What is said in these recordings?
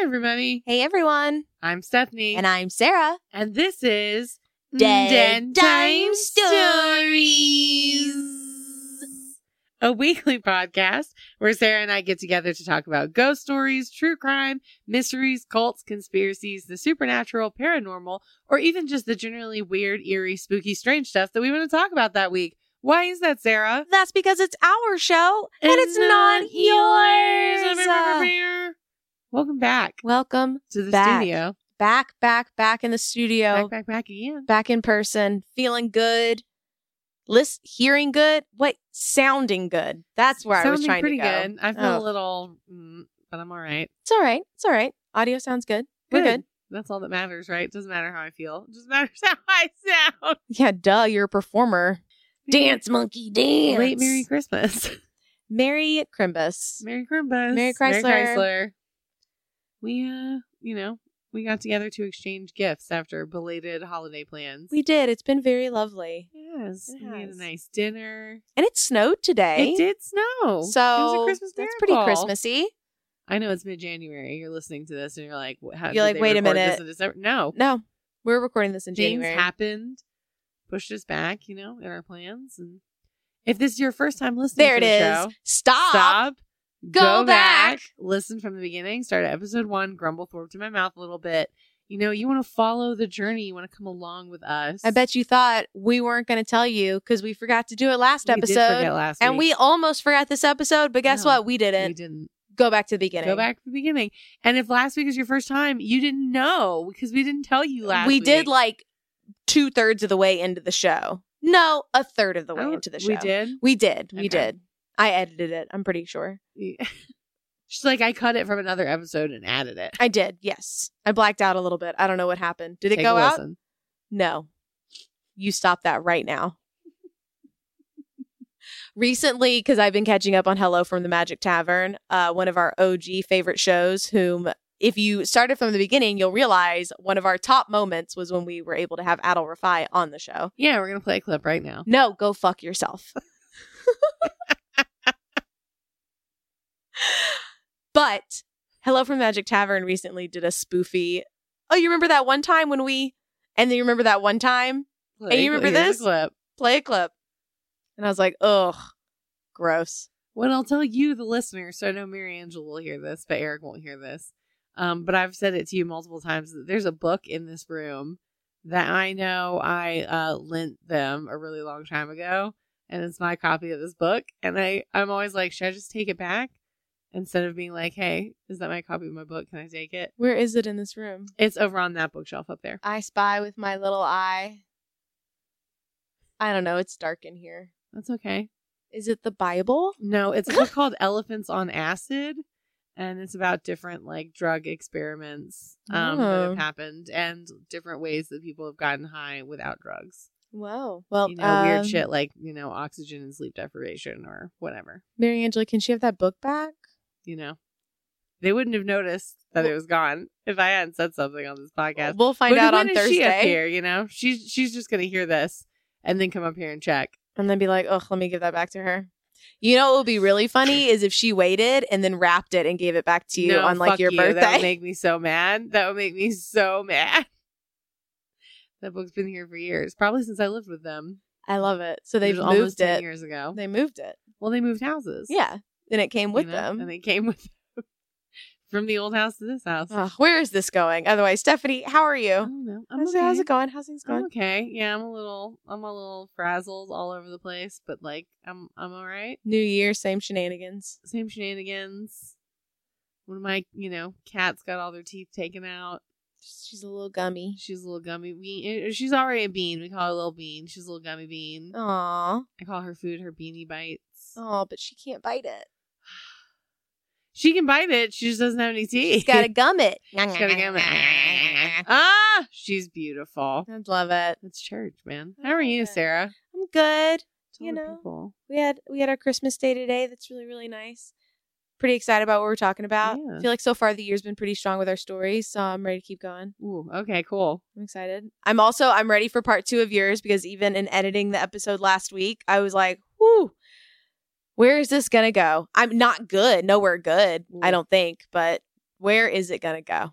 Hi, everybody. Hey everyone, I'm Stephanie. and I'm Sarah. and this is Dead Time Stories, a weekly podcast where Sarah and I get together to talk about ghost stories, true crime, mysteries, cults, conspiracies, the supernatural, paranormal, or even just the generally weird, eerie, spooky, strange stuff that we want to talk about that week. Why is that, Sarah? That's because it's our show and it's not yours. Uh, Welcome back welcome to the back. studio. back, back, back in the studio, Back, back, back again. back in person, feeling good, list, hearing good. What sounding good. That's where I was trying pretty to go. good. I feel Oh. a little, mm, but I'm all right. It's all right. It's all right. Audio sounds good. We're good. That's all that matters, right? It doesn't matter how I feel. It just matters how I sound. Yeah, duh. You're a performer. Dance, monkey, dance. Late Merry Christmas. Merry Crimbus. Merry Christmas. Merry Chrysler. Chrysler. We, uh, you know, we got together to exchange gifts after belated holiday plans. We did. It's been very lovely. yes. We had a nice dinner. And it snowed today. It did snow. So it was a Christmas that's pretty. Christmassy. I know it's mid-January. You're listening to this, and you're like, "What- how, You're like, "Wait a minute." in December?" No, No, we're recording this in things January. happened, pushed us back, you know, in our plans. And if this is your first time listening there to it the is. show, Stop. stop, Go back. listen from the beginning, start at episode one, grumble through to my mouth a little bit. You know, you want to follow the journey, you want to come along with us. I bet you thought we weren't going to tell you because we forgot to do it last we episode. last and we almost forgot this episode, but guess No, what? We didn't. we didn't Go back to the beginning. go back to the beginning. And if last week is your first time, you didn't know because we didn't tell you last. we week. did like two thirds of the way into the show. No, a third of the way don't- into the show. We did. We did. We did. I edited it. I'm pretty sure. She's like, I cut it from another episode and added it. I did. Yes. I blacked out a little bit. I don't know what happened. Did it go out? listen. No. You stop that right now. Recently, because I've been catching up on Hello from the Magic Tavern, uh, one of our OG favorite shows, whom, if you started from the beginning, you'll realize one of our top moments was when we were able to have Adal Rifai on the show. Yeah, we're gonna play a clip right now. No, go fuck yourself. but Hello from Magic Tavern recently did a spoofy. Oh, you remember that one time when we, and then you remember that one time? Play- you remember a this? clip? play a clip. And I was like, ugh, gross. Well, I'll tell you, the listener, so I know Mary Angel will hear this, but Eric won't hear this. Um, but I've said it to you multiple times that there's a book in this room that I know I uh, lent them a really long time ago, and it's my copy of this book. And I, I'm always like, should I just take it back instead of being like, hey, is that my copy of my book? Can I take it? Where is it in this room? It's over on that bookshelf up there. I spy with my little eye. I don't know. It's dark in here. That's okay. Is it the Bible? No, it's a book called Elephants on Acid, and it's about different like drug experiments um, that Oh. have happened and different ways that people have gotten high without drugs. Whoa. Well, you know, weird um, shit like you know oxygen and sleep deprivation or whatever. Mary Angela, can she have that book back? You know, they wouldn't have noticed that it was gone if I hadn't said something on this podcast. We'll find But out on is She up Thursday. here, you know, she's she's just gonna hear this and then come up here and check. And then be like, oh, let me give that back to her. You know what would be really funny is if she waited and then wrapped it and gave it back to you No, on like your you. That would make me so mad. That would make me so mad. That book's been here for years, probably since I lived with them. I love it. So they've almost moved 10 it. years ago. They moved it. well, they moved houses. Yeah. Then it came you with know, them. and they came with them from the old house to this house. Ugh, where is this going? Otherwise, Stephanie, how are I you? don't know. I'm how's, okay. it, how's it going? How's things I'm going? okay. Yeah, I'm a little, I'm a little frazzled all over the place, but like, I'm, I'm all right. New year, same shenanigans. Same shenanigans. One of my, you know, cats got all their teeth taken out. She's a little gummy. She's a little gummy bean. eh, She's already a bean. We call her a little bean. She's a little gummy bean. Aw. I call her food her beanie bites. Oh, but she can't bite it. She can bite it. She just doesn't have any teeth. She's got to gum it. She's gotta gum it. ah, she's beautiful. I love it. It's church, man. How are you, Sarah? I'm good. Tell You know. people. We had we had our Christmas day today. That's really really nice. Pretty excited about what we're talking about. Yeah. I feel like so far the year's been pretty strong with our stories, so I'm ready to keep going. Ooh, okay, cool. I'm excited. I'm also I'm ready for part two of yours because even in editing the episode last week, I was like, "Whoo, Where is this gonna go? I'm not good. Nowhere good. I Mm. don't think. But where is it gonna go?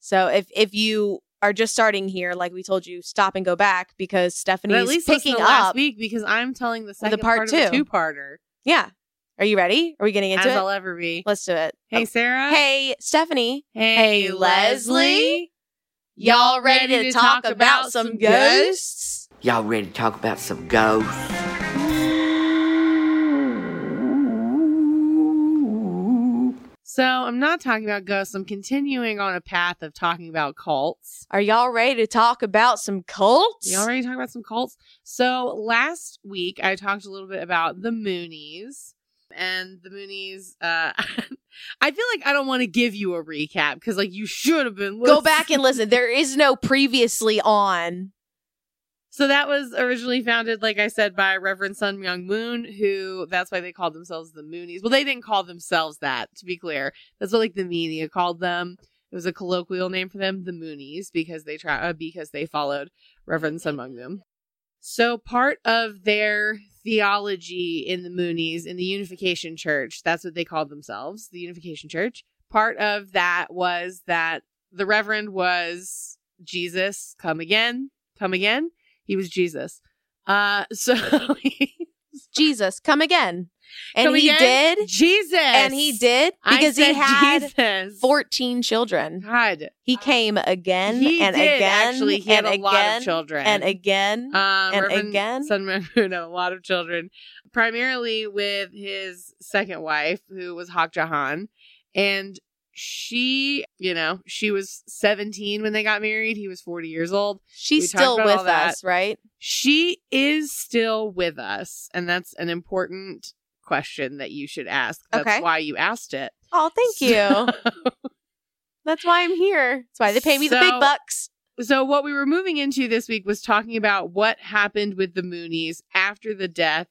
So if if you are just starting here, like we told you, stop and go back because But Stephanie's at least listen picking to last up. week because I'm telling the the part part, of the two. two-parter. Yeah. Are you ready? Are we getting into As it? I'll ever be. Let's do it. Hey, Oh. Sarah. Hey, Stephanie. Hey, Hey, Leslie. Y'all ready to talk about some ghosts? Y'all ready to talk about some ghosts? So I'm not talking about ghosts. I'm continuing on a path of talking about cults. Are y'all ready to talk about some cults? Y'all ready to talk about some cults. So last week I talked a little bit about the Moonies. And the Moonies, uh I feel like I don't want to give you a recap because like you should have been Go back and listen. There is no previously on. So that was originally founded, like I said, by Reverend Sun Myung Moon, who that's why they called themselves the Moonies. Well, they didn't call themselves that, to be clear. That's what like the media called them. It was a colloquial name for them, the Moonies, because they try uh, because they followed Reverend Sun Myung Moon. So part of their theology in the Moonies, in the Unification Church, that's what they called themselves, the Unification Church. Part of that was that the Reverend was Jesus, come again, come again. He was Jesus. Uh, so Jesus, come again. And Come he again? did. Jesus, And he did because he had Jesus. 14 children. God, He came again he and did again. actually. He had and a lot of children, And again. Um, and Reverend again? Sun Myung had a lot of children, primarily with his second wife, who was Hak Ja Han, and she, you know, she was 17 when they got married. He was 40 years old. She's still with us, right? She is still with us, and that's an important question that you should ask. That's Okay. why you asked it. Oh, thank you. That's why I'm here. That's why they pay me the big bucks. So, what we were moving into this week was talking about what happened with the Moonies after the death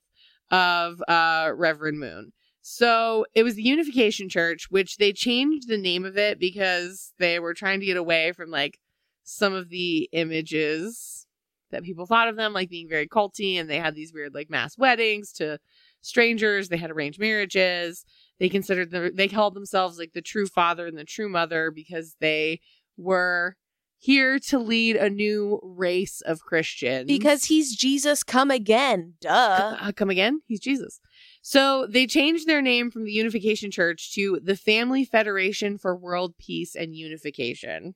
of uh, Reverend Moon. So, it was the Unification Church, which they changed the name of it because they were trying to get away from like some of the images that people thought of them, like being very culty, and they had these weird like mass weddings to strangers. They had arranged marriages. They considered the, they called themselves like the true father and the true mother because they were here to lead a new race of Christians. Because he's Jesus come again. Duh. Uh, come again? He's Jesus. So they changed their name from the Unification Church to the Family Federation for World Peace and Unification.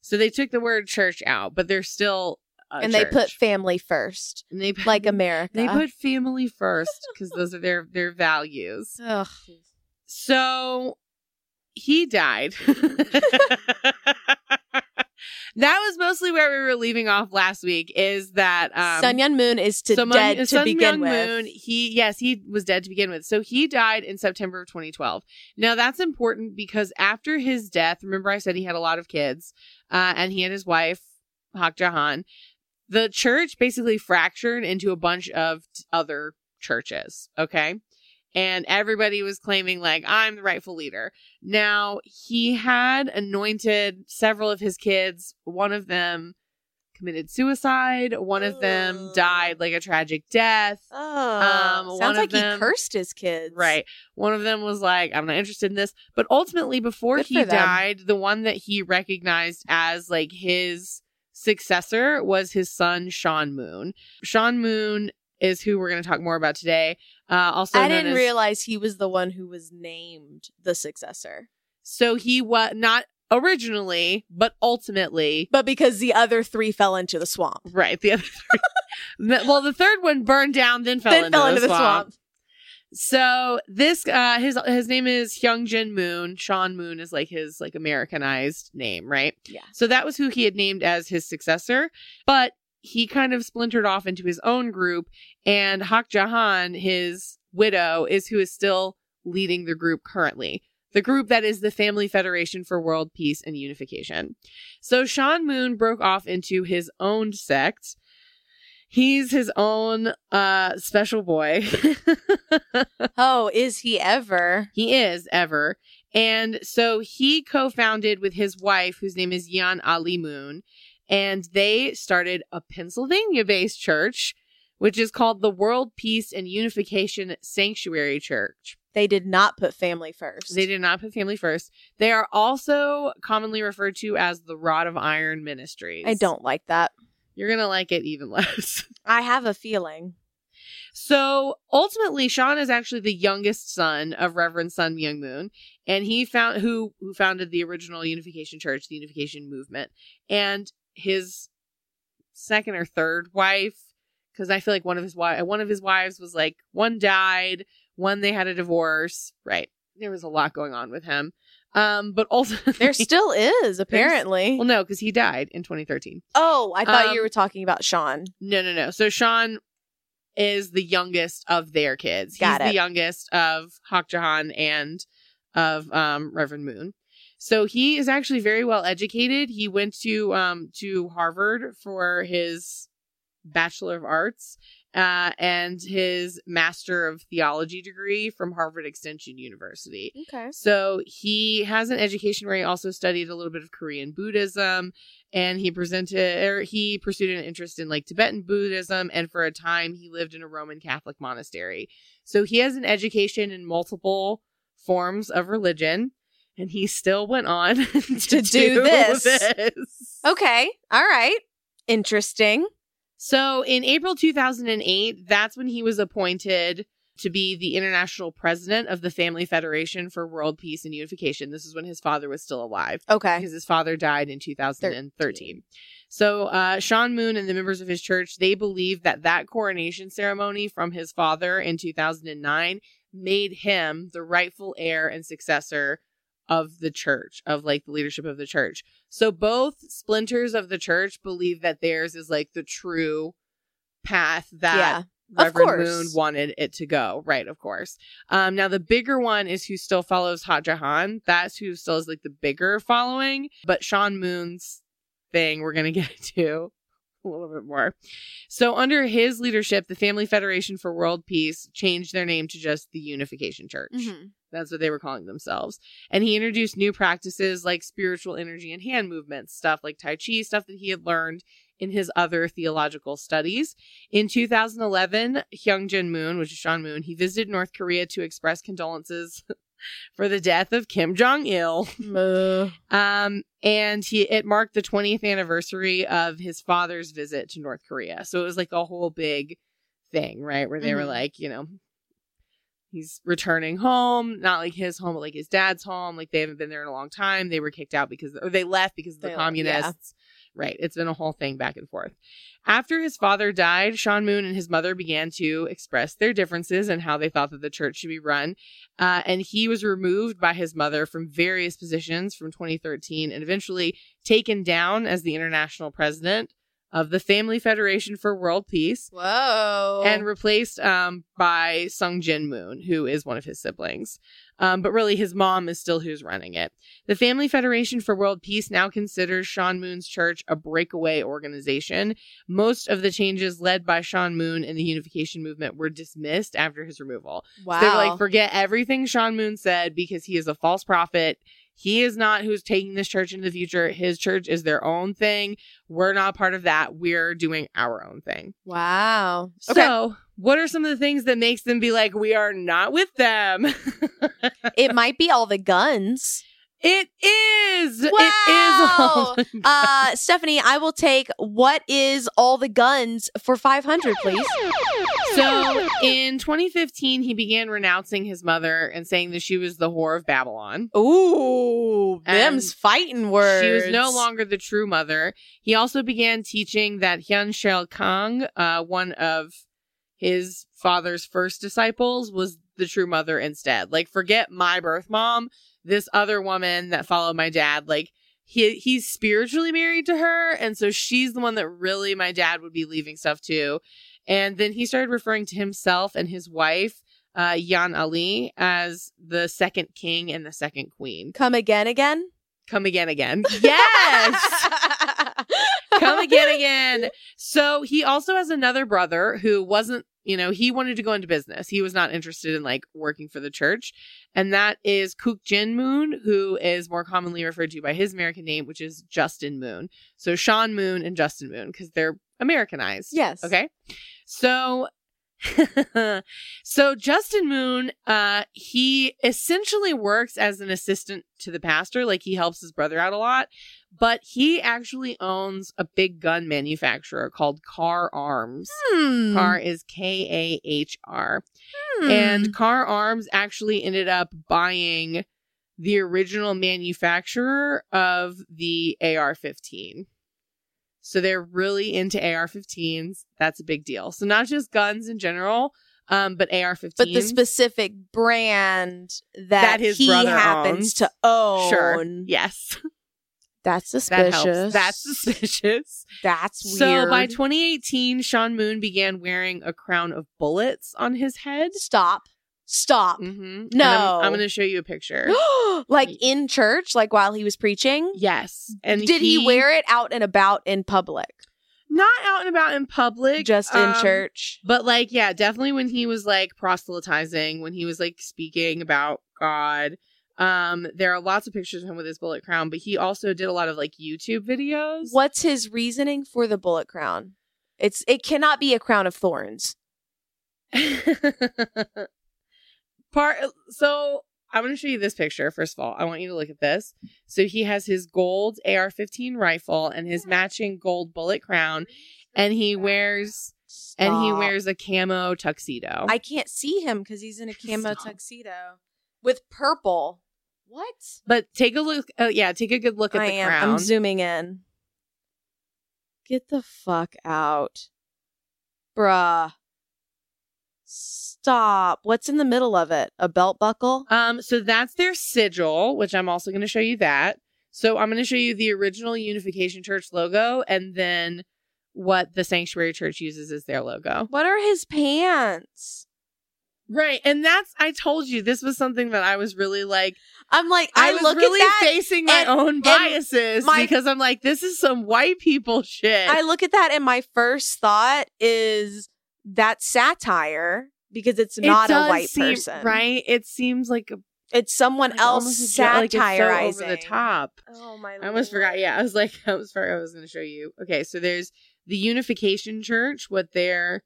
So they took the word church out, but they're still and they put family first, and they put, like America. they put family first because those are their their values. Ugh. So he died. that was mostly where we were leaving off last week. Is that um, Sun Yun Moon is to dead to Sun begin Myung with. Moon, he yes, he was dead to begin with. So he died in September of 2012. Now that's important because after his death, remember I said he had a lot of kids, uh, and he and his wife Hak Ja Han. The church basically fractured into a bunch of t- other churches. Okay. And everybody was claiming, like, I'm the rightful leader. Now, he had anointed several of his kids. One of them committed suicide. One of them died like a tragic death. Oh, Um, one sounds like them- he cursed his kids. Right. One of them was like, I'm not interested in this. But ultimately, before Good he died, the one that he recognized as like his successor was his son, Sean Moon. Sean Moon is who we're going to talk more about today. Uh, also, I didn't as- realize he was the one who was named the successor. So he was not originally, but ultimately, But because the other three fell into the swamp. right. The other three. Well, the third one burned down, then fell, then into, fell the into the swamp. swamp. So this uh his his name is Hyungjin Moon. Sean Moon is like his like Americanized name, right? Yeah. So that was who he had named as his successor, but he kind of splintered off into his own group and Hak Ja Han, his widow, is who is still leading the group currently. The group that is the Family Federation for World Peace and Unification. So Sean Moon broke off into his own sect. He's his own uh special boy. Oh, is he ever? He is ever. And so he co founded with his wife, whose name is Yan Ali Moon, and they started a Pennsylvania based church, which is called the World Peace and Unification Sanctuary Church. They did not put family first. They did not put family first. They are also commonly referred to as the Rod of Iron Ministries. I don't like that. You're going to like it even less. I have a feeling. So ultimately, Sean is actually the youngest son of Reverend Sun Myung Moon, and he found who who founded the original Unification Church, the Unification Movement, and his second or third wife, because I feel like one of his wife one of his wives was like one died, one they had a divorce. Right, there was a lot going on with him. Um, but also There still is, apparently. well, no, because he died in 2013. oh, I thought Um, you were talking about Sean. No, no, no. So Sean is the youngest of their kids. Got He's it. the youngest of Hak Ja Han and of um, Reverend Moon. So he is actually very well educated. He went to um, to Harvard for his Bachelor of Arts uh, and his Master of Theology degree from Harvard Extension University. Okay. So he has an education where he also studied a little bit of Korean Buddhism and he presented or he pursued an interest in like Tibetan Buddhism and for a time he lived in a Roman Catholic monastery. So he has an education in multiple forms of religion and he still went on to, To do this. this. Okay. All right. Interesting. So in April 2008, that's when he was appointed to be the international president of the Family Federation for World Peace and Unification. This is when his father was still alive Okay. because his father died in 2013. So uh, Sean Moon and the members of his church, they believe that that coronation ceremony from his father in 2009 made him the rightful heir and successor of the church, of like the leadership of the church. So both splinters of the church believe that theirs is like the true path that yeah. Reverend. Moon wanted it to go. Right, of course. Um, now the bigger one is who still follows Hak Ja Han. That's who still is like the bigger following. But Sean Moon's thing, we're gonna get to a little bit more. So under his leadership, the Family Federation for World Peace changed their name to just the Unification Church. Mhm. That's what they were calling themselves. And he introduced new practices like spiritual energy and hand movements, stuff like Tai Chi, stuff that he had learned in his other theological studies. In 2011, Hyung Jin Moon, which is Sean Moon, he visited North Korea to express condolences for the death of Kim Jong Il. Uh, Um, and he it marked the 20th anniversary of his father's visit to North Korea. So it was like a whole big thing, right? Where they were Mhm. like, you know, he's returning home, not like his home, but like his dad's home. Like they haven't been there in a long time. They were kicked out because, or they left because of the They left, yeah. Right. It's been a whole thing back and forth. After his father died, Sean Moon and his mother began to express their differences and how they thought that the church should be run. Uh, and he was removed by his mother from various positions from 2013 and eventually taken down as the international president of the Family Federation for World Peace whoa. and replaced um, by Sung Jin Moon, who is one of his siblings. Um, but really, his mom is still who's running it. The Family Federation for World Peace now considers Sean Moon's church a breakaway organization. Most of the changes led by Sean Moon in the unification movement were dismissed after his removal. wow. So they were like, forget everything Sean Moon said because he is a false prophet. He is not who's taking this church into the future. His church is their own thing. We're not part of that. We're doing our own thing. wow. Okay. So, what are some of the things that makes them be like, we are not with them? it might be all the guns. It is. It Wow. is. all- Uh, Stephanie, I will take what is all the guns for 500, please. so, in 2015, he began renouncing his mother and saying that she was the whore of Babylon. Ooh, And them's fighting words. She was no longer the true mother. He also began teaching that Hyun Shil Kang, uh, one of his father's first disciples, was the true mother instead. Like, forget my birth mom. This other woman that followed my dad, like, he he's spiritually married to her, and so she's the one that really my dad would be leaving stuff to. And then he started referring to himself and his wife, uh, Yan Ali, as the second king and the second queen. Come again, again? Come again, again. Yes. Come again again so he also has another brother who wasn't you know he wanted to go into business he was not interested in like working for the church and that is kook jin moon who is more commonly referred to by his american name which is justin moon so sean moon and justin moon because they're Americanized. Yes. Okay. So so Justin Moon, uh, he essentially works as an assistant to the pastor, like he helps his brother out a lot, but he actually owns a big gun manufacturer called Kahr Arms. Hmm. Kahr is K A H R. Hmm. And Kahr Arms actually ended up buying the original manufacturer of the AR 15. So they're really into AR 15s. That's a big deal. So not just guns in general, um, but AR 15s. but the specific brand that, That he happens owns. to own. Sure. Yes. That's suspicious. helps. That's suspicious. That's weird. So by 2018, Sean Moon began wearing a crown of bullets on his head. stop. Stop. Mm-hmm. No. I'm, going to show you a picture. like in church, like while he was preaching. yes. And Did he, wear it out and about in public? not out and about in public, Just in um, church. But like, yeah, definitely when he was like proselytizing, when he was like speaking about God. Um, there are lots of pictures of him with his bullet crown, but he also did a lot of like YouTube videos. What's his reasoning for the bullet crown? It's it cannot be a crown of thorns. Part so I'm going to show you this picture first of all. I want you to look at this. So he has his gold AR-15 rifle and his matching gold bullet crown and he wears and he wears a camo tuxedo. I can't see him because he's in a camo Stop. tuxedo with purple. What? but take a look uh, yeah, take a good look at I the am. crown. I'm zooming in. Get the fuck out. Bruh. Stop. What's in the middle of it? A belt buckle? Um, so that's their sigil, which I'm also going to show you that. So I'm going to show you the original Unification Church logo and then what the Sanctuary Church uses as their logo. What are his pants? Right. And that's, I told you, this was something that I was really like, I'm like, I, I, was look really at that. facing my and- own biases my- because I'm like, this is some white people shit. I look at that, and my first thought is that satire because it's It not a white seem- person, Right. It seems like, a, It's someone like else almost a joke, like it's so satirizing over the top. Oh my! God. I almost forgot. Yeah, I was like, I was sorry, I was going to show you. Okay, so there's the Unification Church, what their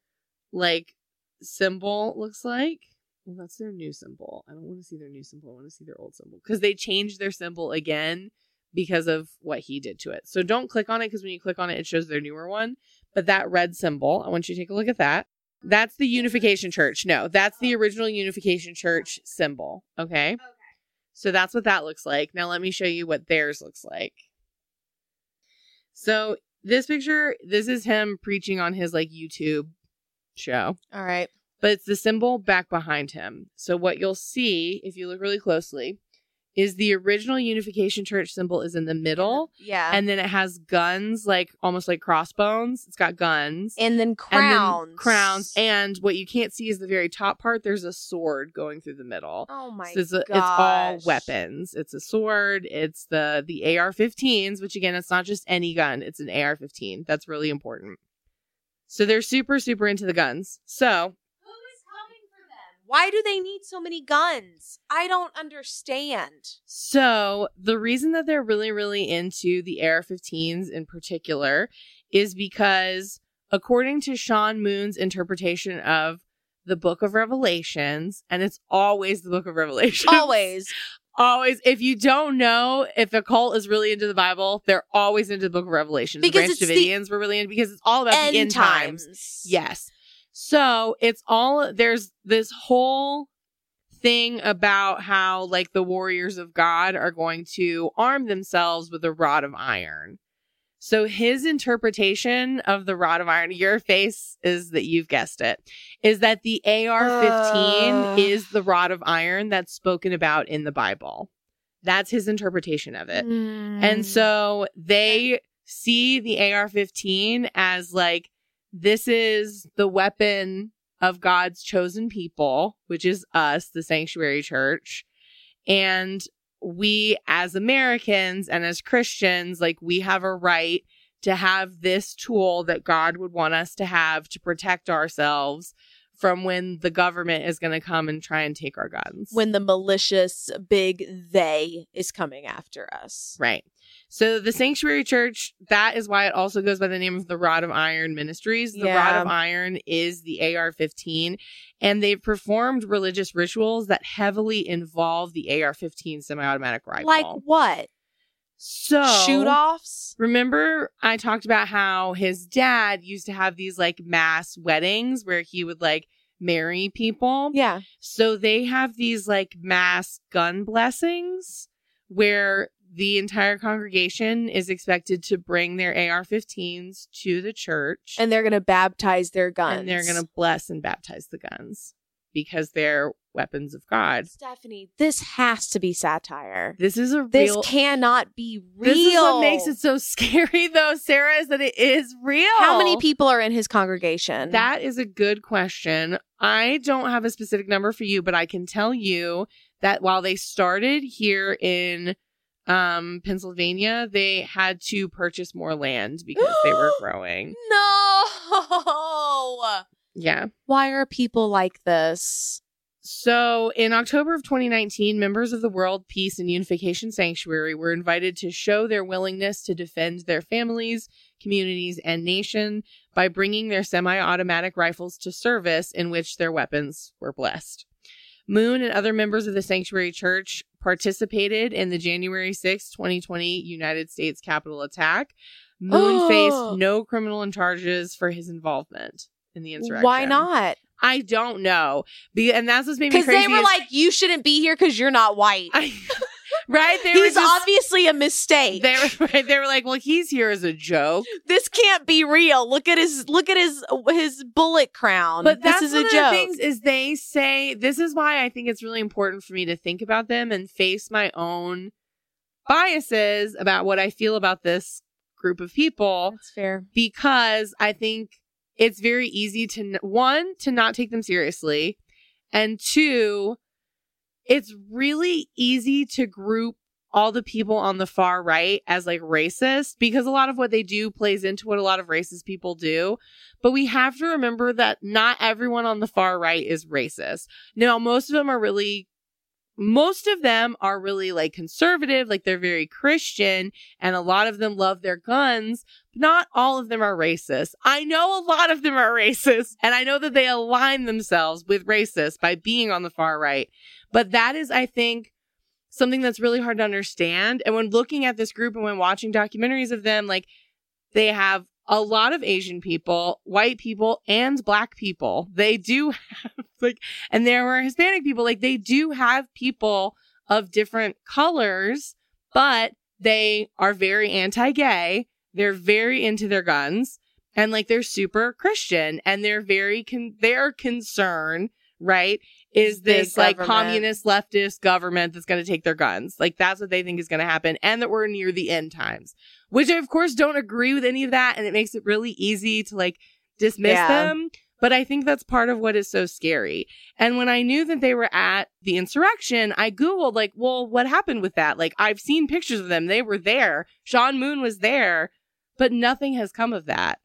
like symbol looks like. Well, that's their new symbol. I don't want to see their new symbol. I want to see their old symbol because they changed their symbol again because of what he did to it. So don't click on it because when you click on it, it shows their newer one. But that red symbol, I want you to take a look at that. That's the Unification Church. No, that's the original Unification Church symbol. Okay. Okay. So that's what that looks like. Now let me show you what theirs looks like. So this picture, this is him preaching on his like YouTube show, All right. but it's the symbol back behind him. So what you'll see if you look really closely is the original Unification Church symbol is in the middle, Yeah. and then it has guns like almost like crossbones. It's got guns. and then and then crowns. crowns, and what you can't see is the very top part. There's a sword going through the middle. oh my So it's, a, it's all weapons. It's a sword. It's the the AR-15s, which again, it's not just any gun. It's an AR-15. That's really important. So they're super super into the guns. So Who is coming for them? Why do they need so many guns? I don't understand. so the reason that they're really really into the AR-15s in particular is because according to Sean Moon's interpretation of the book of Revelations, and it's always the book of Revelations. Always. Always, if you don't know if a cult is really into the Bible, they're always into the Book of Revelation. Because the Branch it's the Davidians were really into because it's all about End the end times. times. Yes. So it's all there's this whole thing about how like the warriors of God are going to arm themselves with a rod of iron. So his interpretation of the rod of iron, your face is that you've guessed it, is that the AR-15 Uh. is the rod of iron that's spoken about in the Bible. That's his interpretation of it. Mm. And so they see the AR 15 as like, this is the weapon of God's chosen people, which is us, the sanctuary church. And we, as Americans and as Christians, like, we have a right to have this tool that God would want us to have to protect ourselves from when the government is going to come and try and take our guns. when the malicious big they is coming after us. Right. So the Sanctuary Church, that is why it also goes by the name of the Rod of Iron Ministries. The Yeah. Rod of Iron is the AR 15, and they've performed religious rituals that heavily involve the AR 15 semi automatic rifle. Like what? So Shoot offs? Remember, I talked about how his dad used to have these like mass weddings where he would like marry people. Yeah. So they have these like mass gun blessings where the entire congregation is expected to bring their AR 15s to the church And they're going to baptize their guns. and they're going to bless and baptize the guns because they're weapons of God. Stephanie, this has to be satire. This is a This real. cannot be real. This is what makes it so scary, though, Sarah, is that it is real. How many people are in his congregation? That is a good question. I don't have a specific number for you, but I can tell you that while they started here in um Pennsylvania, they had to purchase more land because they were growing. no. Yeah. Why are people like this? So, in October of 2019, members of the World Peace and Unification Sanctuary were invited to show their willingness to defend their families, communities, and nation by bringing their semi automatic rifles to service in which their weapons were blessed. Moon and other members of the Sanctuary Church participated in the January 6, 2020 United States Capitol attack. Moon Oh. faced no criminal charges for his involvement in the insurrection. Why not? I don't know. Be- and that's what's made me Because they were is- like, you shouldn't be here because you're not white. I, right? They He's just, obviously a mistake. they were right, they were like, well, he's here as a joke. this can't be real. Look at his look at his his bullet crown. But this that's is one a of joke. the things is they say this is why I think it's really important for me to think about them and face my own biases about what I feel about this group of people That's fair. because I think it's very easy to one to not take them seriously and two it's really easy to group all the people on the far right as like racist because a lot of what they do plays into what a lot of racist people do. But we have to remember that not everyone on the far right is racist. Now most of them are really most of them are really like conservative like they're very christian and a lot of them love their guns not all of them are racist. I know a lot of them are racist, and I know that they align themselves with racists by being on the far right. But that is, I think, something that's really hard to understand. And when looking at this group and when watching documentaries of them, like they have a lot of Asian people, white people, and black people. They do have like, and there were Hispanic people. Like they do have people of different colors, but they are very anti-gay. They're very into their guns and like they're super Christian and they're very con- their concern, right? Is this like communist leftist government that's going to take their guns? Like that's what they think is going to happen and that we're near the end times, which I of course don't agree with any of that. And it makes it really easy to like dismiss Yeah. them. But I think that's part of what is so scary. And when I knew that they were at the insurrection, I Googled, like, well, what happened with that? Like, I've seen pictures of them. They were there. Sean Moon was there, but nothing has come of that.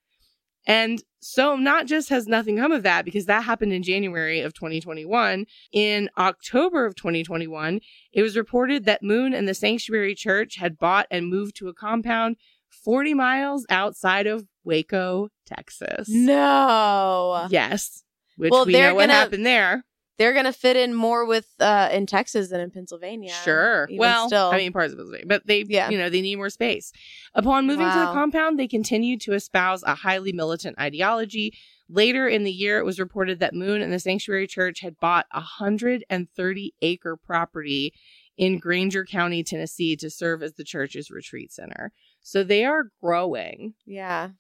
And so, not just has nothing come of that, because that happened in January of 2021. In October of 2021, it was reported that Moon and the Sanctuary Church had bought and moved to a compound 40 miles outside of Waco, Texas. No. Yes. Which Well, we know what gonna- happened there. They're gonna fit in more with uh in Texas than in Pennsylvania. Sure. Well, still. I mean, parts of Pennsylvania, but they, Yeah. you know, they need more space. Upon moving to the compound, they continued to espouse a highly militant ideology. Later in the year, it was reported that Moon and the Sanctuary Church had bought a 130 acre property in Grainger County, Tennessee, to serve as the church's retreat center. So they are growing. yeah.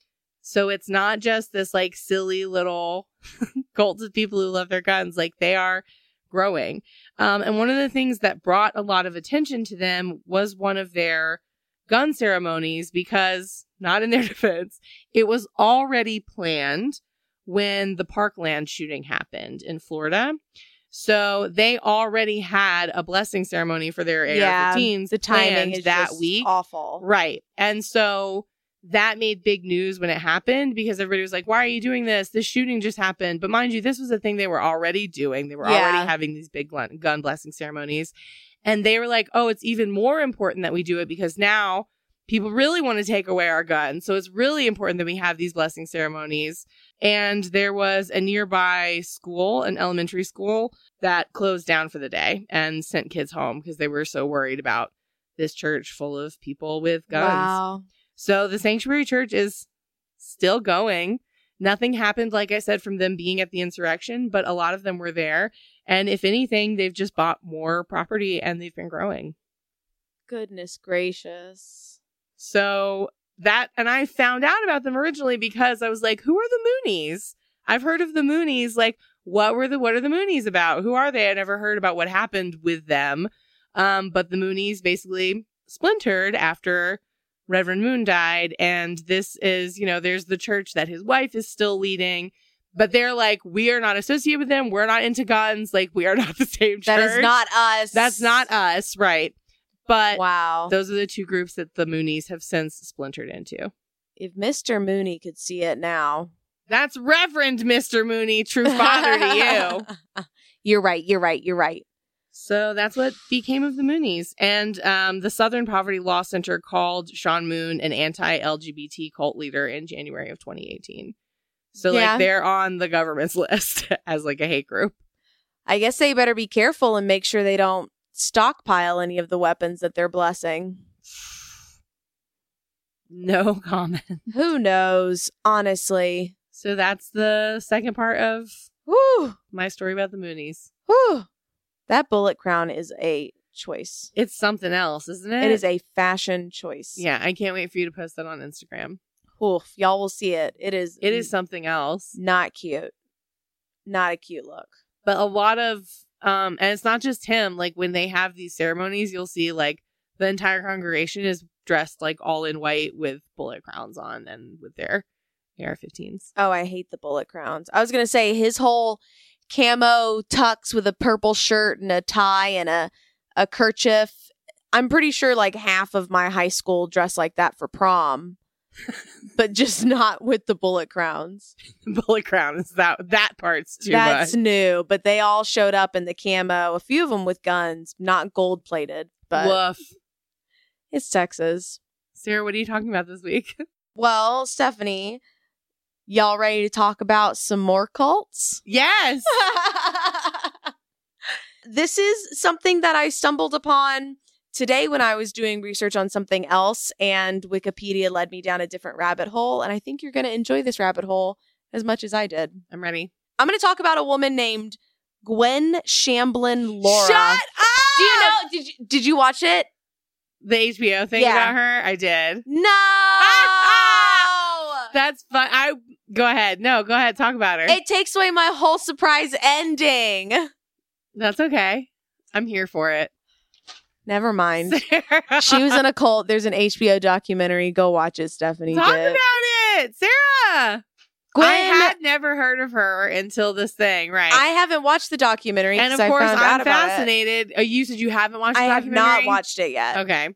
So it's not just this like silly little cult of people who love their guns. Like they are growing. Um, and one of the things that brought a lot of attention to them was one of their gun ceremonies because, not in their defense, it was already planned when the Parkland shooting happened in Florida. So they already had a blessing ceremony for their Yeah, AR-15s The timing is that week. awful. Right. And so that made big news when it happened because everybody was like, why are you doing this? This shooting just happened. But mind you, this was a thing they were already doing. They were Yeah. already having these big gun gun blessing ceremonies. And they were like, oh, it's even more important that we do it because now people really want to take away our guns. So it's really important that we have these blessing ceremonies. And there was a nearby school, an elementary school, that closed down for the day and sent kids home because they were so worried about this church full of people with guns. Wow. So the sanctuary church is still going. Nothing happened, like I said, from them being at the insurrection, but a lot of them were there. And if anything, they've just bought more property and they've been growing. Goodness gracious. So that, and I found out about them originally because I was like, who are the Moonies? I've heard of the Moonies. Like, what were the, what are the Moonies about? Who are they? I never heard about what happened with them. Um, but the Moonies basically splintered after Reverend Moon died. And this is, you know, there's the church that his wife is still leading. But they're like, we are not associated with them. We're not into guns. Like, we are not the same church. That is not us. That's not us, right? But Wow. those are the two groups that the Moonies have since splintered into. if Mr. Mooney could see it now. That's Reverend Mr. Mooney, true father to you. You're right. You're right. You're right. So that's what became of the Moonies. And um, the Southern Poverty Law Center called Sean Moon an anti LGBT cult leader in January of 2018. So, Yeah. like, they're on the government's list as like a hate group. I guess they better be careful and make sure they don't stockpile any of the weapons that they're blessing. No comment. Who knows? Honestly. So that's the second part of Whew. my story about the Moonies. Whew. That bullet crown is a choice. It's something else, isn't it? It is a fashion choice. Yeah, I can't wait for you to post that on Instagram. Oof, y'all will see it. It is It is something else. not cute. Not a cute look. But a lot of um and it's not just him, like when they have these ceremonies, you'll see like the entire congregation is dressed like all in white with bullet crowns on and with their AR-15s. Oh, I hate the bullet crowns. I was gonna say his whole camo tux with a purple shirt and a tie and a a kerchief. I'm pretty sure like half of my high school dressed like that for prom, but just not with the bullet crowns. bullet crown is that that part's too That's much. new, but they all showed up in the camo. A few of them with guns, not gold plated, but Woof. it's Texas. Sarah, what are you talking about this week? Well, Stephanie, y'all ready to talk about some more cults? yes. this is something that I stumbled upon today when I was doing research on something else, and Wikipedia led me down a different rabbit hole. And I think you're going to enjoy this rabbit hole as much as I did. I'm ready. I'm going to talk about a woman named Gwen Shamblin Lara. Shut up! Do you know? Did you did you watch it? the HBO thing Yeah. about her? I did. No. That's fun. I go ahead. No, go ahead. Talk about her. it takes away my whole surprise ending. That's okay. I'm here for it. Never mind. Sarah. she was in a cult. There's an HBO documentary. Go watch it, Stephanie. Talk did. about it, Sarah. Gwen, I had never heard of her until this thing, right? I haven't watched the documentary and of course, I'm fascinated. Oh, you said you haven't watched. I have not watched it yet. Okay,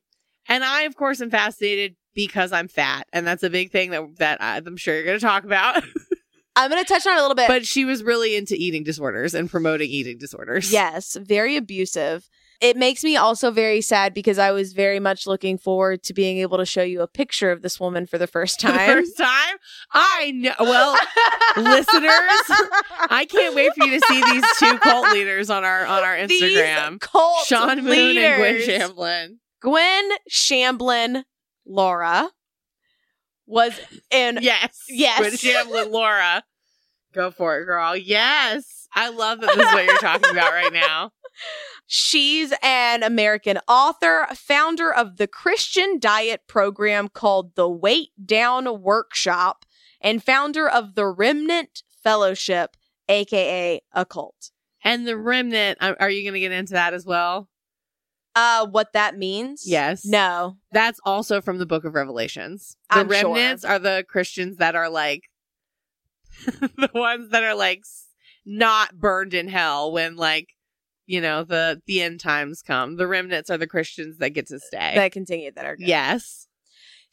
and I, of course, am fascinated because I'm fat, and that's a big thing that that I'm sure you're going to talk about. I'm going to touch on it a little bit. but she was really into eating disorders and promoting eating disorders. yes, very abusive. It makes me also very sad because I was very much looking forward to being able to show you a picture of this woman for the first For the time. first time. I know. Well, listeners, I can't wait for you to see these two cult leaders on our on our These Instagram. cult Sean Moon and Gwen leaders. Shamblin. Gwen Shamblin Lara was in Yes. Yes. Gwen Shamblin, Lara. Go for it, girl. Yes. I love that this is what you're talking about right now. She's an American author, founder of the Christian diet program called the Weigh Down Workshop, and founder of the Remnant Fellowship, aka a cult. And the remnant, uh, are you going to get into that as well? Uh, what that means? Yes. No. That's also from the book of Revelations. The I'm sure. remnants are the Christians that are like the ones that are like not burned in hell when like you know the the end times come. The remnants are the Christians that get to stay. That continue that are good. yes.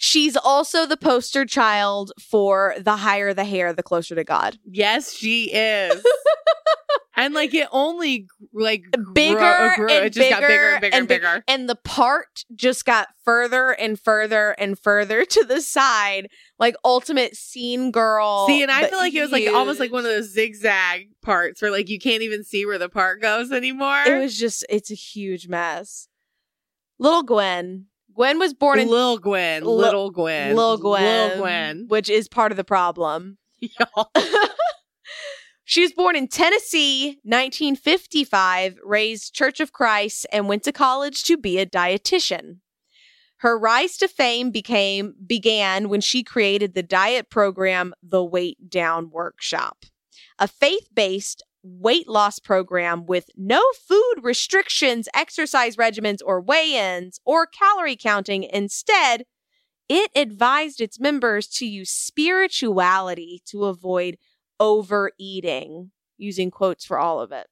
She's also the poster child for the higher the hair, the closer to God. Yes, she is. and like it only like Bigger grow- grew- and it just got bigger and bigger bigger and and big- bigger. And the part just got further and further and further to the side, like ultimate scene girl. See, and I feel like it was like almost like one of those zigzag parts where like you can't even see where the part goes anymore. It was just, it's a huge mess. Little Gwen. Gwen was born in Lil Gwen, Lil- little Gwen, Lil Gwen, Lil Gwen. which is part of the problem. She was born in Tennessee, 1955, raised Church of Christ, and went to college to be a dietitian. Her rise to fame became began when she created the diet program The Weigh Down Workshop, a faith-based weight loss program with no food restrictions, exercise regimens, or weigh-ins or calorie counting. Instead, it advised its members to use spirituality to avoid overeating, using quotes for all of it.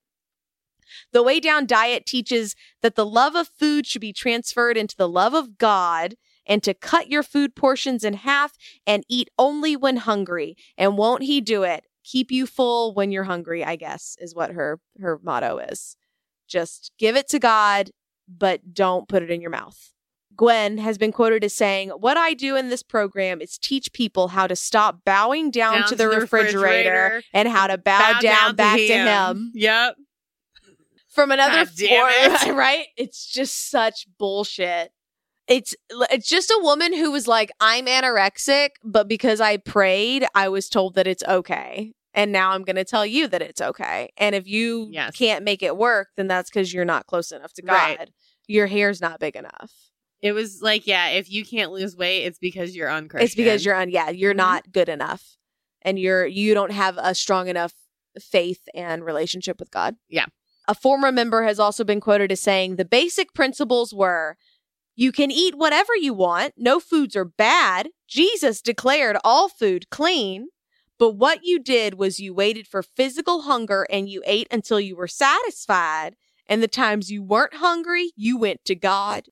The Weigh Down diet teaches that the love of food should be transferred into the love of God and to cut your food portions in half and eat only when hungry. And won't he do it? Keep you full when you're hungry, I guess, is what her her motto is. Just give it to God, but don't put it in your mouth. Gwen has been quoted as saying, What I do in this program is teach people how to stop bowing down, to, the, refrigerator, and how to bow, down, back to him. Yep. From another damn form, right? It's just such bullshit. It's it's just a woman who was like, I'm anorexic, but because I prayed, I was told that it's okay. And now I'm going to tell you that it's okay. And if you Yes. can't make it work, then that's because you're not close enough to God. Right. Your hair's not big enough. It was like, yeah, if you can't lose weight, it's because you're unchristian. It's because you're on. Yeah, you're Mhm. not good enough, and you're you don't have a strong enough faith and relationship with God. Yeah. A former member has also been quoted as saying the basic principles were. You can eat whatever you want. No foods are bad. Jesus declared all food clean. But what you did was you waited for physical hunger and you ate until you were satisfied. And the times you weren't hungry, you went to God.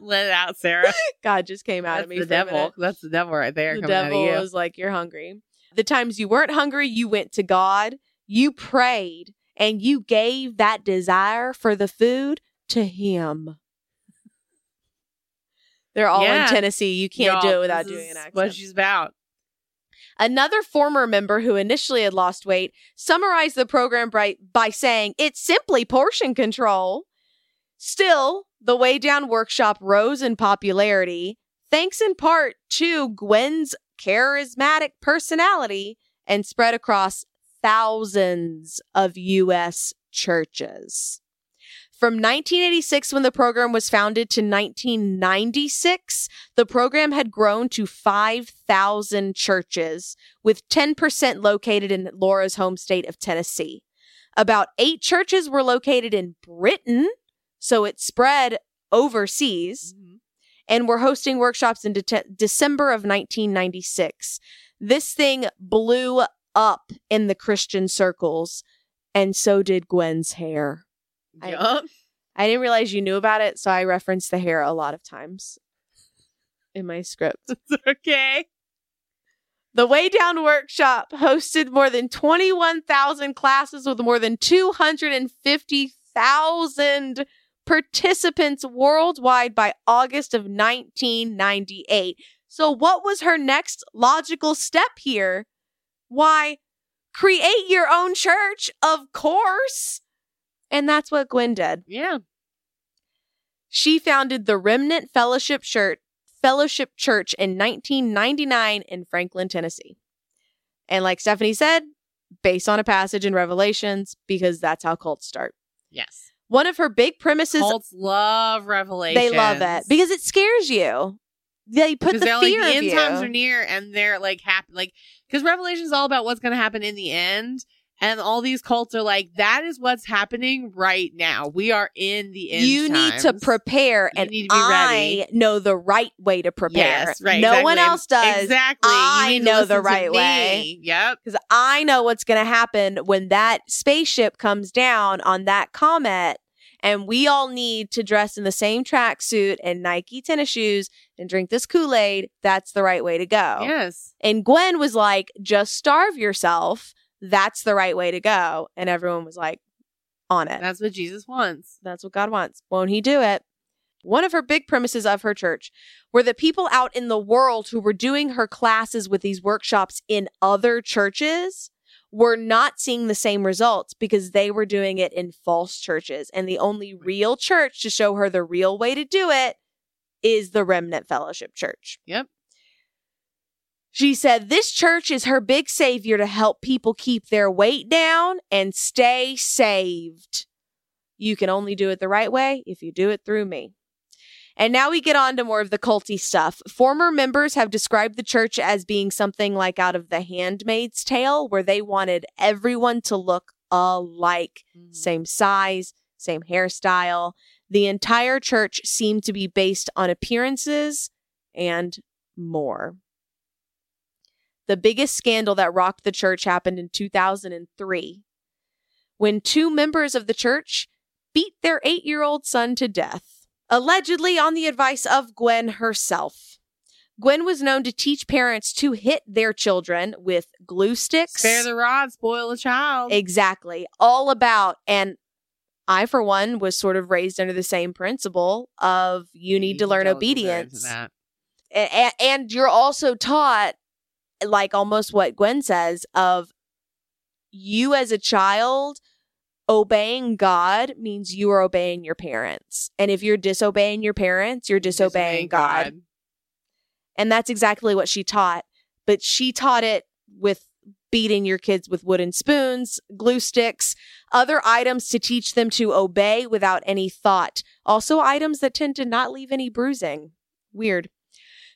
Let it out, Sarah. God just came out That's of me. the devil. That's the devil right there the devil out of you. was like, You're hungry. The times you weren't hungry, you went to God, you prayed, and you gave that desire for the food to Him. They're all Yeah. in Tennessee. You can't do Y'all, it without doing an accent. What she's about. Another former member who initially had lost weight summarized the program by, by saying, It's simply portion control. Still, the Weigh Down workshop rose in popularity, thanks in part to Gwen's charismatic personality and spread across thousands of U.S. churches. From 1986, when the program was founded, to 1996, the program had grown to 5,000 churches, with 10% located in Lara's home state of Tennessee. About eight churches were located in Britain, so it spread overseas, mm-hmm. and we're hosting workshops in de- December of 1996. This thing blew up in the Christian circles, and so did Gwen's hair. I- Yup. I didn't realize you knew about it, so I referenced the hair a lot of times in my script. It's okay. The Weigh Down Workshop hosted more than 21,000 classes with more than 250,000 participants worldwide by August of 1998. So, what was her next logical step here? Why, create your own church, of course. And that's what Gwen did. Yeah. She founded the Remnant Fellowship Church, Fellowship Church in 1999 in Franklin, Tennessee. And like Stephanie said, based on a passage in Revelations, because that's how cults start. Yes. One of her big premises, Cults love revelation. they love it because it scares you. They put the fear like the of end you. times are near and they're like happy like because revelation is all about what's going to happen in the end and all these cults are like that is what's happening right now we are in the end you need to times. prepare, You and need to be ready. I know the right way to prepare. yes right No one else does. exactly I know the right way. yep because I know what's going to happen when that spaceship comes down on that comet and we all need to dress in the same tracksuit and Nike tennis shoes and drink this Kool Aid, that's the right way to go. Yes. And Gwen was like, just starve yourself. That's the right way to go. And everyone was like, on it. That's what Jesus wants. That's what God wants. Won't He do it? One of her big premises of her church were the people out in the world who were doing her classes with these workshops in other churches were not seeing the same results because they were doing it in false churches. And the only real church to show her the real way to do it is the Remnant Fellowship Church. Yep. She said this church is her big savior to help people keep their weight down and stay saved. You can only do it the right way if you do it through me. And now we get on to more of the culty stuff. Former members have described the church as being something like out of the Handmaid's Tale, where they wanted everyone to look alike, Mm. same size, same hairstyle. The entire church seemed to be based on appearances and more. The biggest scandal that rocked the church happened in 2003 when two members of the church beat their eight year old son to death, allegedly on the advice of Gwen herself. Gwen was known to teach parents to hit their children with glue sticks. Spare the rod, spoil the child. Exactly. All about, and I, for one, was sort of raised under the same principle of you need to learn obedience. that. A- a- and you're also taught like almost what Gwen says of you as a child obeying God means you are obeying your parents. And if you're disobeying your parents, you're disobeying, God. And that's exactly what she taught. But she taught it with beating your kids with wooden spoons, glue sticks, other items to teach them to obey without any thought. Also, items that tend to not leave any bruising. Weird.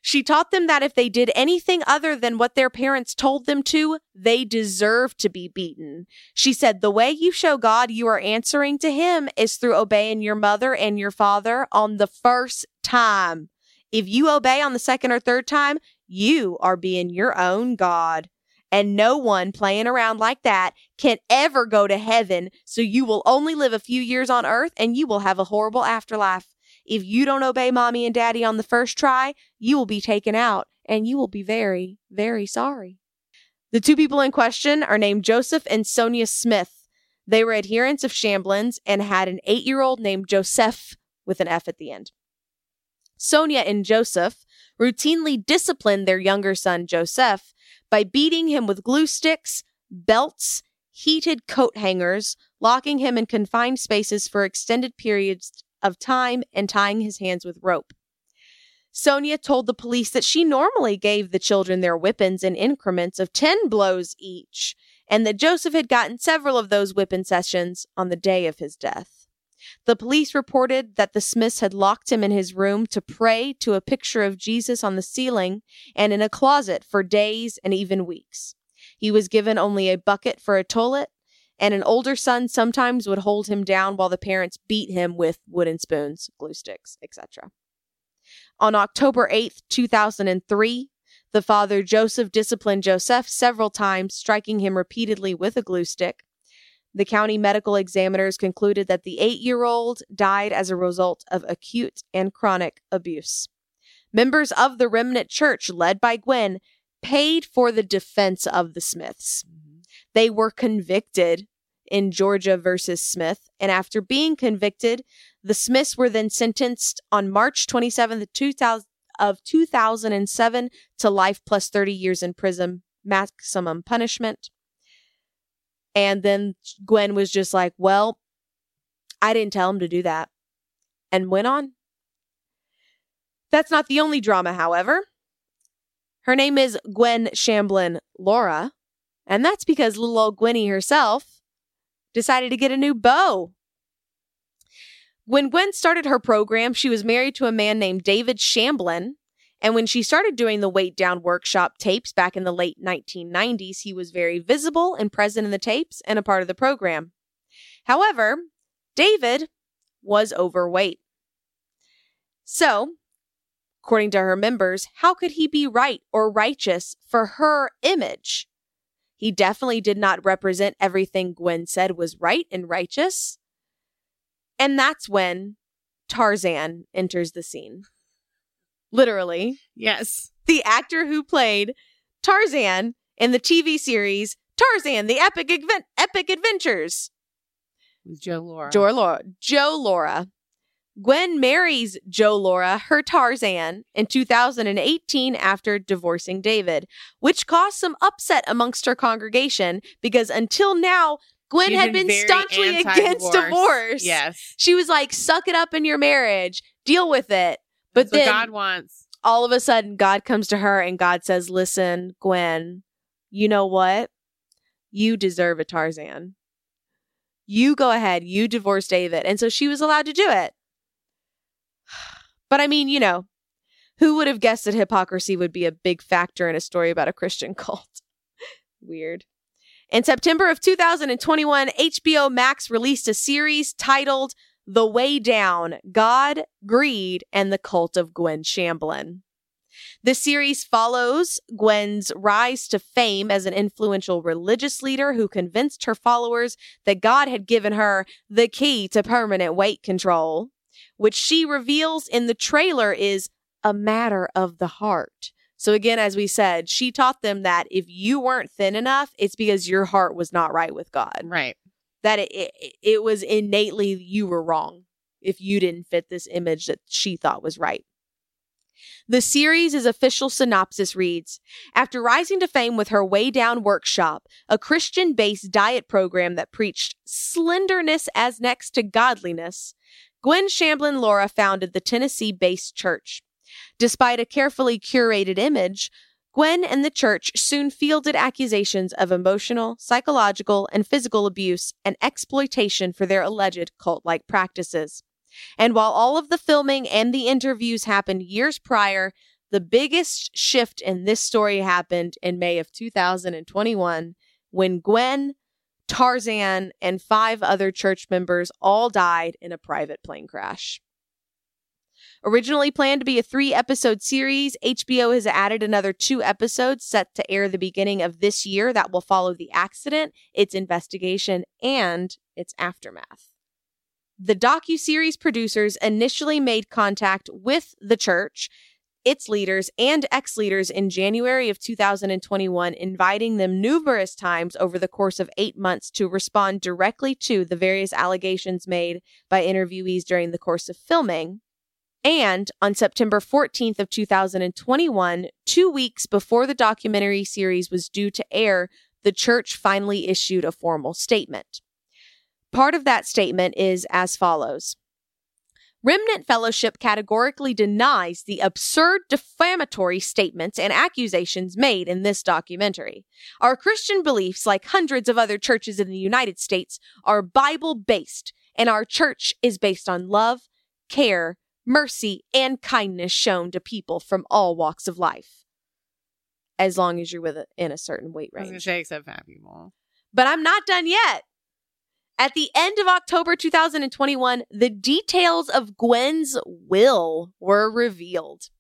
She taught them that if they did anything other than what their parents told them to, they deserved to be beaten. She said, The way you show God you are answering to Him is through obeying your mother and your father on the first time. If you obey on the second or third time, you are being your own God. And no one playing around like that can ever go to heaven. So you will only live a few years on earth and you will have a horrible afterlife. If you don't obey mommy and daddy on the first try, you will be taken out and you will be very, very sorry. The two people in question are named Joseph and Sonia Smith. They were adherents of Shamblin's and had an eight year old named Josef with an F at the end. Sonia and Joseph routinely disciplined their younger son, Josef, by beating him with glue sticks, belts, heated coat hangers, locking him in confined spaces for extended periods of time, and tying his hands with rope. Sonia told the police that she normally gave the children their whippings in increments of 10 blows each, and that Josef had gotten several of those whipping sessions on the day of his death. The police reported that the Smiths had locked him in his room to pray to a picture of Jesus on the ceiling and in a closet for days and even weeks. He was given only a bucket for a toilet, and an older son sometimes would hold him down while the parents beat him with wooden spoons, glue sticks, etc. On October 8th, 2003, the father Joseph disciplined Josef several times, striking him repeatedly with a glue stick. The county medical examiners concluded that the eight year old died as a result of acute and chronic abuse. Members of the remnant church, led by Gwen, paid for the defense of the Smiths. Mm-hmm. They were convicted in Georgia versus Smith, and after being convicted, the Smiths were then sentenced on March 27th, 2000, of 2007 to life plus 30 years in prison, maximum punishment. And then Gwen was just like, Well, I didn't tell him to do that. And went on. That's not the only drama, however. Her name is Gwen Shamblin Lara, and that's because little old Gwenny herself decided to get a new beau. When Gwen started her program, she was married to a man named David Shamblin. And when she started doing the Weigh Down workshop tapes back in the late 1990s, he was very visible and present in the tapes and a part of the program. However, David was overweight. So, according to her members, how could he be right or righteous for her image? He definitely did not represent everything Gwen said was right and righteous. And that's when Tarzan enters the scene. Literally, Yes. the actor who played Tarzan in the TV series Tarzan: The Epic Advent- Epic Adventures. With Joe Lara. Joe Lara. Joe Lara. Gwen marries Joe Lara, her Tarzan, in 2018 after divorcing David, which caused some upset amongst her congregation because until now, Gwen She's had been very staunchly against anti-divorce. Yes. She was like, suck it up in your marriage, deal with it. But That's then God wants. all of a sudden, God comes to her and God says, Listen, Gwen, you know what? You deserve a Tarzan. You go ahead, you divorce David. And so she was allowed to do it. But I mean, you know, who would have guessed that hypocrisy would be a big factor in a story about a Christian cult? Weird. In September of 2021, HBO Max released a series titled The Way Down God, Greed, and the Cult of Gwen Shamblin. The series follows Gwen's rise to fame as an influential religious leader who convinced her followers that God had given her the key to permanent weight control, which she reveals in the trailer is a matter of the heart. So, again, as we said, she taught them that if you weren't thin enough, it's because your heart was not right with God. Right. That it, it, it was innately you were wrong if you didn't fit this image that she thought was right. The series' official synopsis reads After rising to fame with her Weigh Down workshop, a Christian based diet program that preached slenderness as next to godliness, Gwen Shamblin Lara founded the Tennessee based church. Despite a carefully curated image, Gwen and the church soon fielded accusations of emotional, psychological, and physical abuse and exploitation for their alleged cult like practices. And while all of the filming and the interviews happened years prior, the biggest shift in this story happened in May of 2021 when Gwen, Tarzan, and five other church members all died in a private plane crash. Originally planned to be a three episode series, HBO has added another two episodes set to air the beginning of this year that will follow the accident, its investigation, and its aftermath. The docu-series producers initially made contact with the church, its leaders, and ex-leaders in January of 2021, inviting them numerous times over the course of eight months to respond directly to the various allegations made by interviewees during the course of filming. And on September 14th of 2021, two weeks before the documentary series was due to air, the church finally issued a formal statement. Part of that statement is as follows. Remnant Fellowship categorically denies the absurd defamatory statements and accusations made in this documentary. Our Christian beliefs, like hundreds of other churches in the United States, are Bible based, and our church is based on love, care, mercy, and kindness shown to people from all walks of life. As long as you're within a certain weight I was range. say, except fat people. But I'm not done yet. At the end of October 2021, the details of Gwen's will were revealed.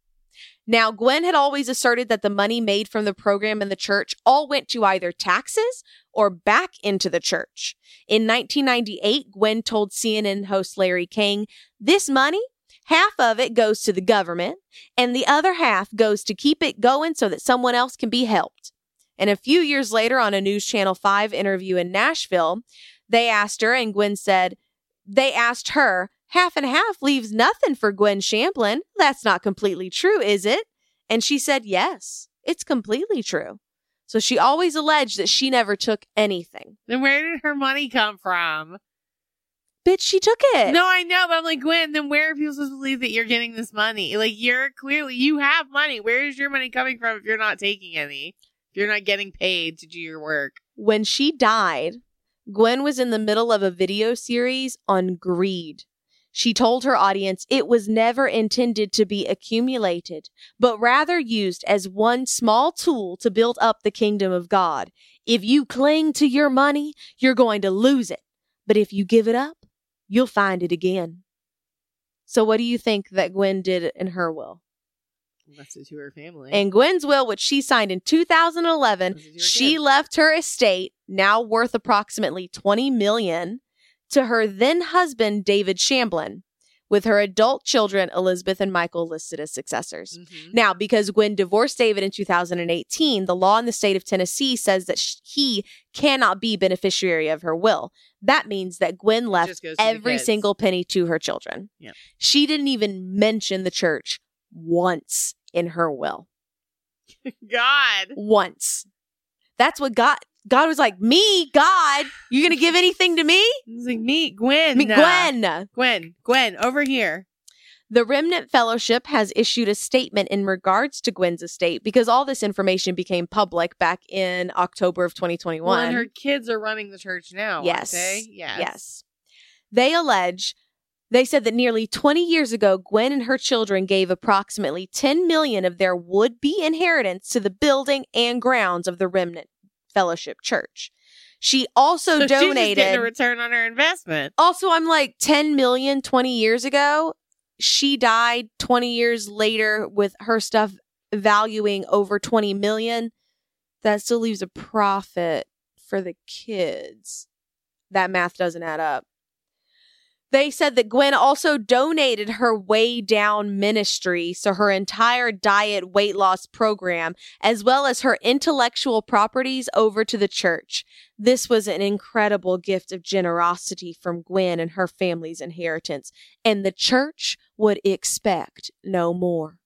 Now, Gwen had always asserted that the money made from the program and the church all went to either taxes or back into the church. In 1998, Gwen told CNN host Larry King, This money, half of it goes to the government, and the other half goes to keep it going so that someone else can be helped. And a few years later, on a News Channel 5 interview in Nashville, they asked her, and Gwen said, They asked her, half and half leaves nothing for Gwen Shamblin. That's not completely true, is it? And she said, Yes, it's completely true. So she always alleged that she never took anything. Then where did her money come from? Bitch, she took it. No, I know, but I'm like, Gwen, then where are people supposed to believe that you're getting this money? Like, you're clearly, you have money. Where is your money coming from if you're not taking any? If you're not getting paid to do your work? When she died, Gwen was in the middle of a video series on greed. She told her audience it was never intended to be accumulated, but rather used as one small tool to build up the kingdom of God. If you cling to your money, you're going to lose it. But if you give it up, you'll find it again. So, what do you think that Gwen did in her will? Left it to her family. In Gwen's will, which she signed in 2011, This is your she kid. left her estate, now worth approximately 20 million, to her then husband, David Shamblin, with her adult children, Elizabeth and Michael, listed as successors. Mhm. Now, because Gwen divorced David in 2018, the law in the state of Tennessee says that sh- he cannot be beneficiary of her will. That means that Gwen left just goes to the every single penny to her children. Yep. She didn't even mention the church once in her will. God. Once. That's what God God was like, "Me, God, you to give anything to me?" He's like, me, Gwen. Me, Gwen. Gwen. Gwen, over here. The Remnant Fellowship has issued a statement in regards to Gwen's estate because all this information became public back in October of 2021. Well, and her kids are running the church now. Yes. Yes. Yes. They allege they said that nearly 20 years ago Gwen and her children gave approximately 10 million of their would-be inheritance to the building and grounds of the Remnant Fellowship Church. She also So donated getting a return on her investment. also I'm like 10 million 20 years ago. She died 20 years later with her stuff valuing over 20 million. That still leaves a profit for the kids. That math doesn't add up. They said that Gwen also donated her Weigh Down ministry, so her entire diet weight loss program, as well as her intellectual properties over to the church. This was an incredible gift of generosity from Gwen and her family's inheritance, and the church would expect no more.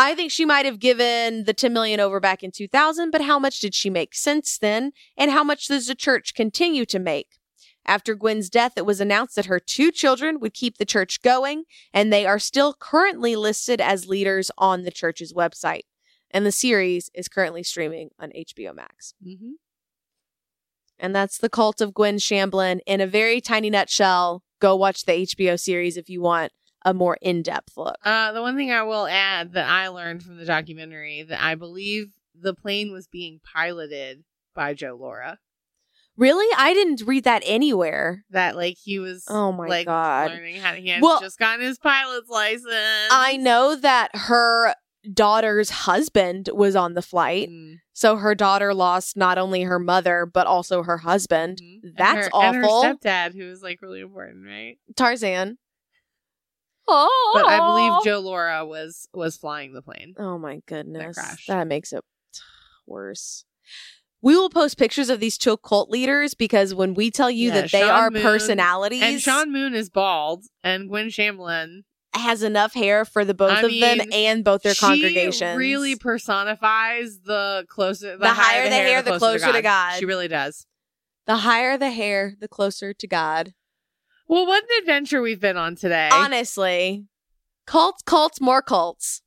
I think she might have given the 10 million over back in 2000, but how much did she make since then? And how much does the church continue to make? After Gwen's death, it was announced that her two children would keep the church going, and they are still currently listed as leaders on the church's website. And the series is currently streaming on HBO Max. Mm-hmm. And that's the cult of Gwen Shamblin in a very tiny nutshell. Go watch the HBO series if you want a more in depth look. Uh, the one thing I will add that I learned from the documentary that I believe the plane was being piloted by Joe Lara. Really? I didn't read that anywhere. That like he was Oh my like God. learning how to he had Well- just gotten his pilot's license. I know that her daughter's husband was on the flight. Mm, So her daughter lost not only her mother, but also her husband. mhm. And That's her- And her stepdad, who was like really important, right? Tarzan. Oh, But I believe Joe Lara was was flying the plane. Oh my goodness. crashed. That makes it worse. We will post pictures of these two cult leaders because when we tell you Yeah, that they Sean are Moon- personalities, And Sean Moon is bald, and Gwen Shamblin has enough hair for the both I of them and both their she congregations. really personifies the closer, the, The higher the hair, the closer to God. She really does. the higher the hair, the closer to God. Well, what an adventure we've been on today. Honestly, cults, cults, more cults.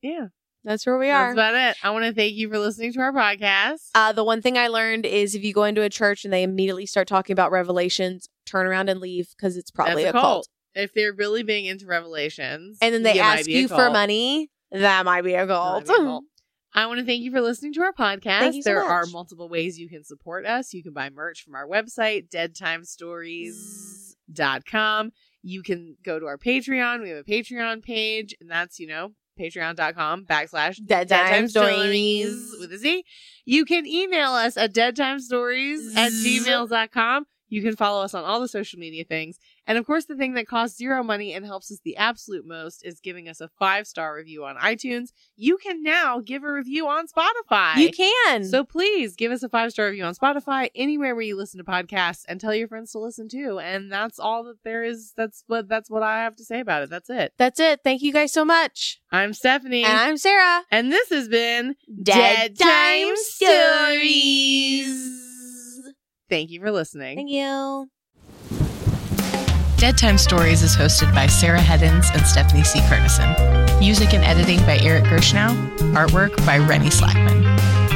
yeah, That's where we are. that's about it. I want to thank you for listening to our podcast. Uh, the one thing I learned is if you go into a church and they immediately start talking about revelations, turn around and leave because it's probably That's a cult. If they're really being into revelations, And then they ask you for money, that might be a cult. be a cult. I want to thank you for listening to our podcast. You so there are multiple ways you can support us. You can buy merch from our website, deadtimestories.com. You can go to our Patreon. We have a Patreon page, and that's, you know, patreon.com backslash Dead Time Stories. with a Z. You can email us at deadtimestories at gmail.com. You can follow us on all the social media things. And of course, the thing that costs zero money and helps us the absolute most is giving us a five star review on iTunes. You can now give a review on Spotify. You can. So please give us a five star review on Spotify, anywhere where you listen to podcasts, and tell your friends to listen too. And that's all that there is. That's what that's what I have to say about it. That's it. That's it. Thank you guys so much. I'm Stephanie, And I'm Sarah. and this has been Dead Time Stories. Thank you for listening. Thank you. Dead Time Stories is hosted by Sarah Heddens and Stephanie C. Kernison. Music and editing by Eric Gershnow. Artwork by Rennie Slackman.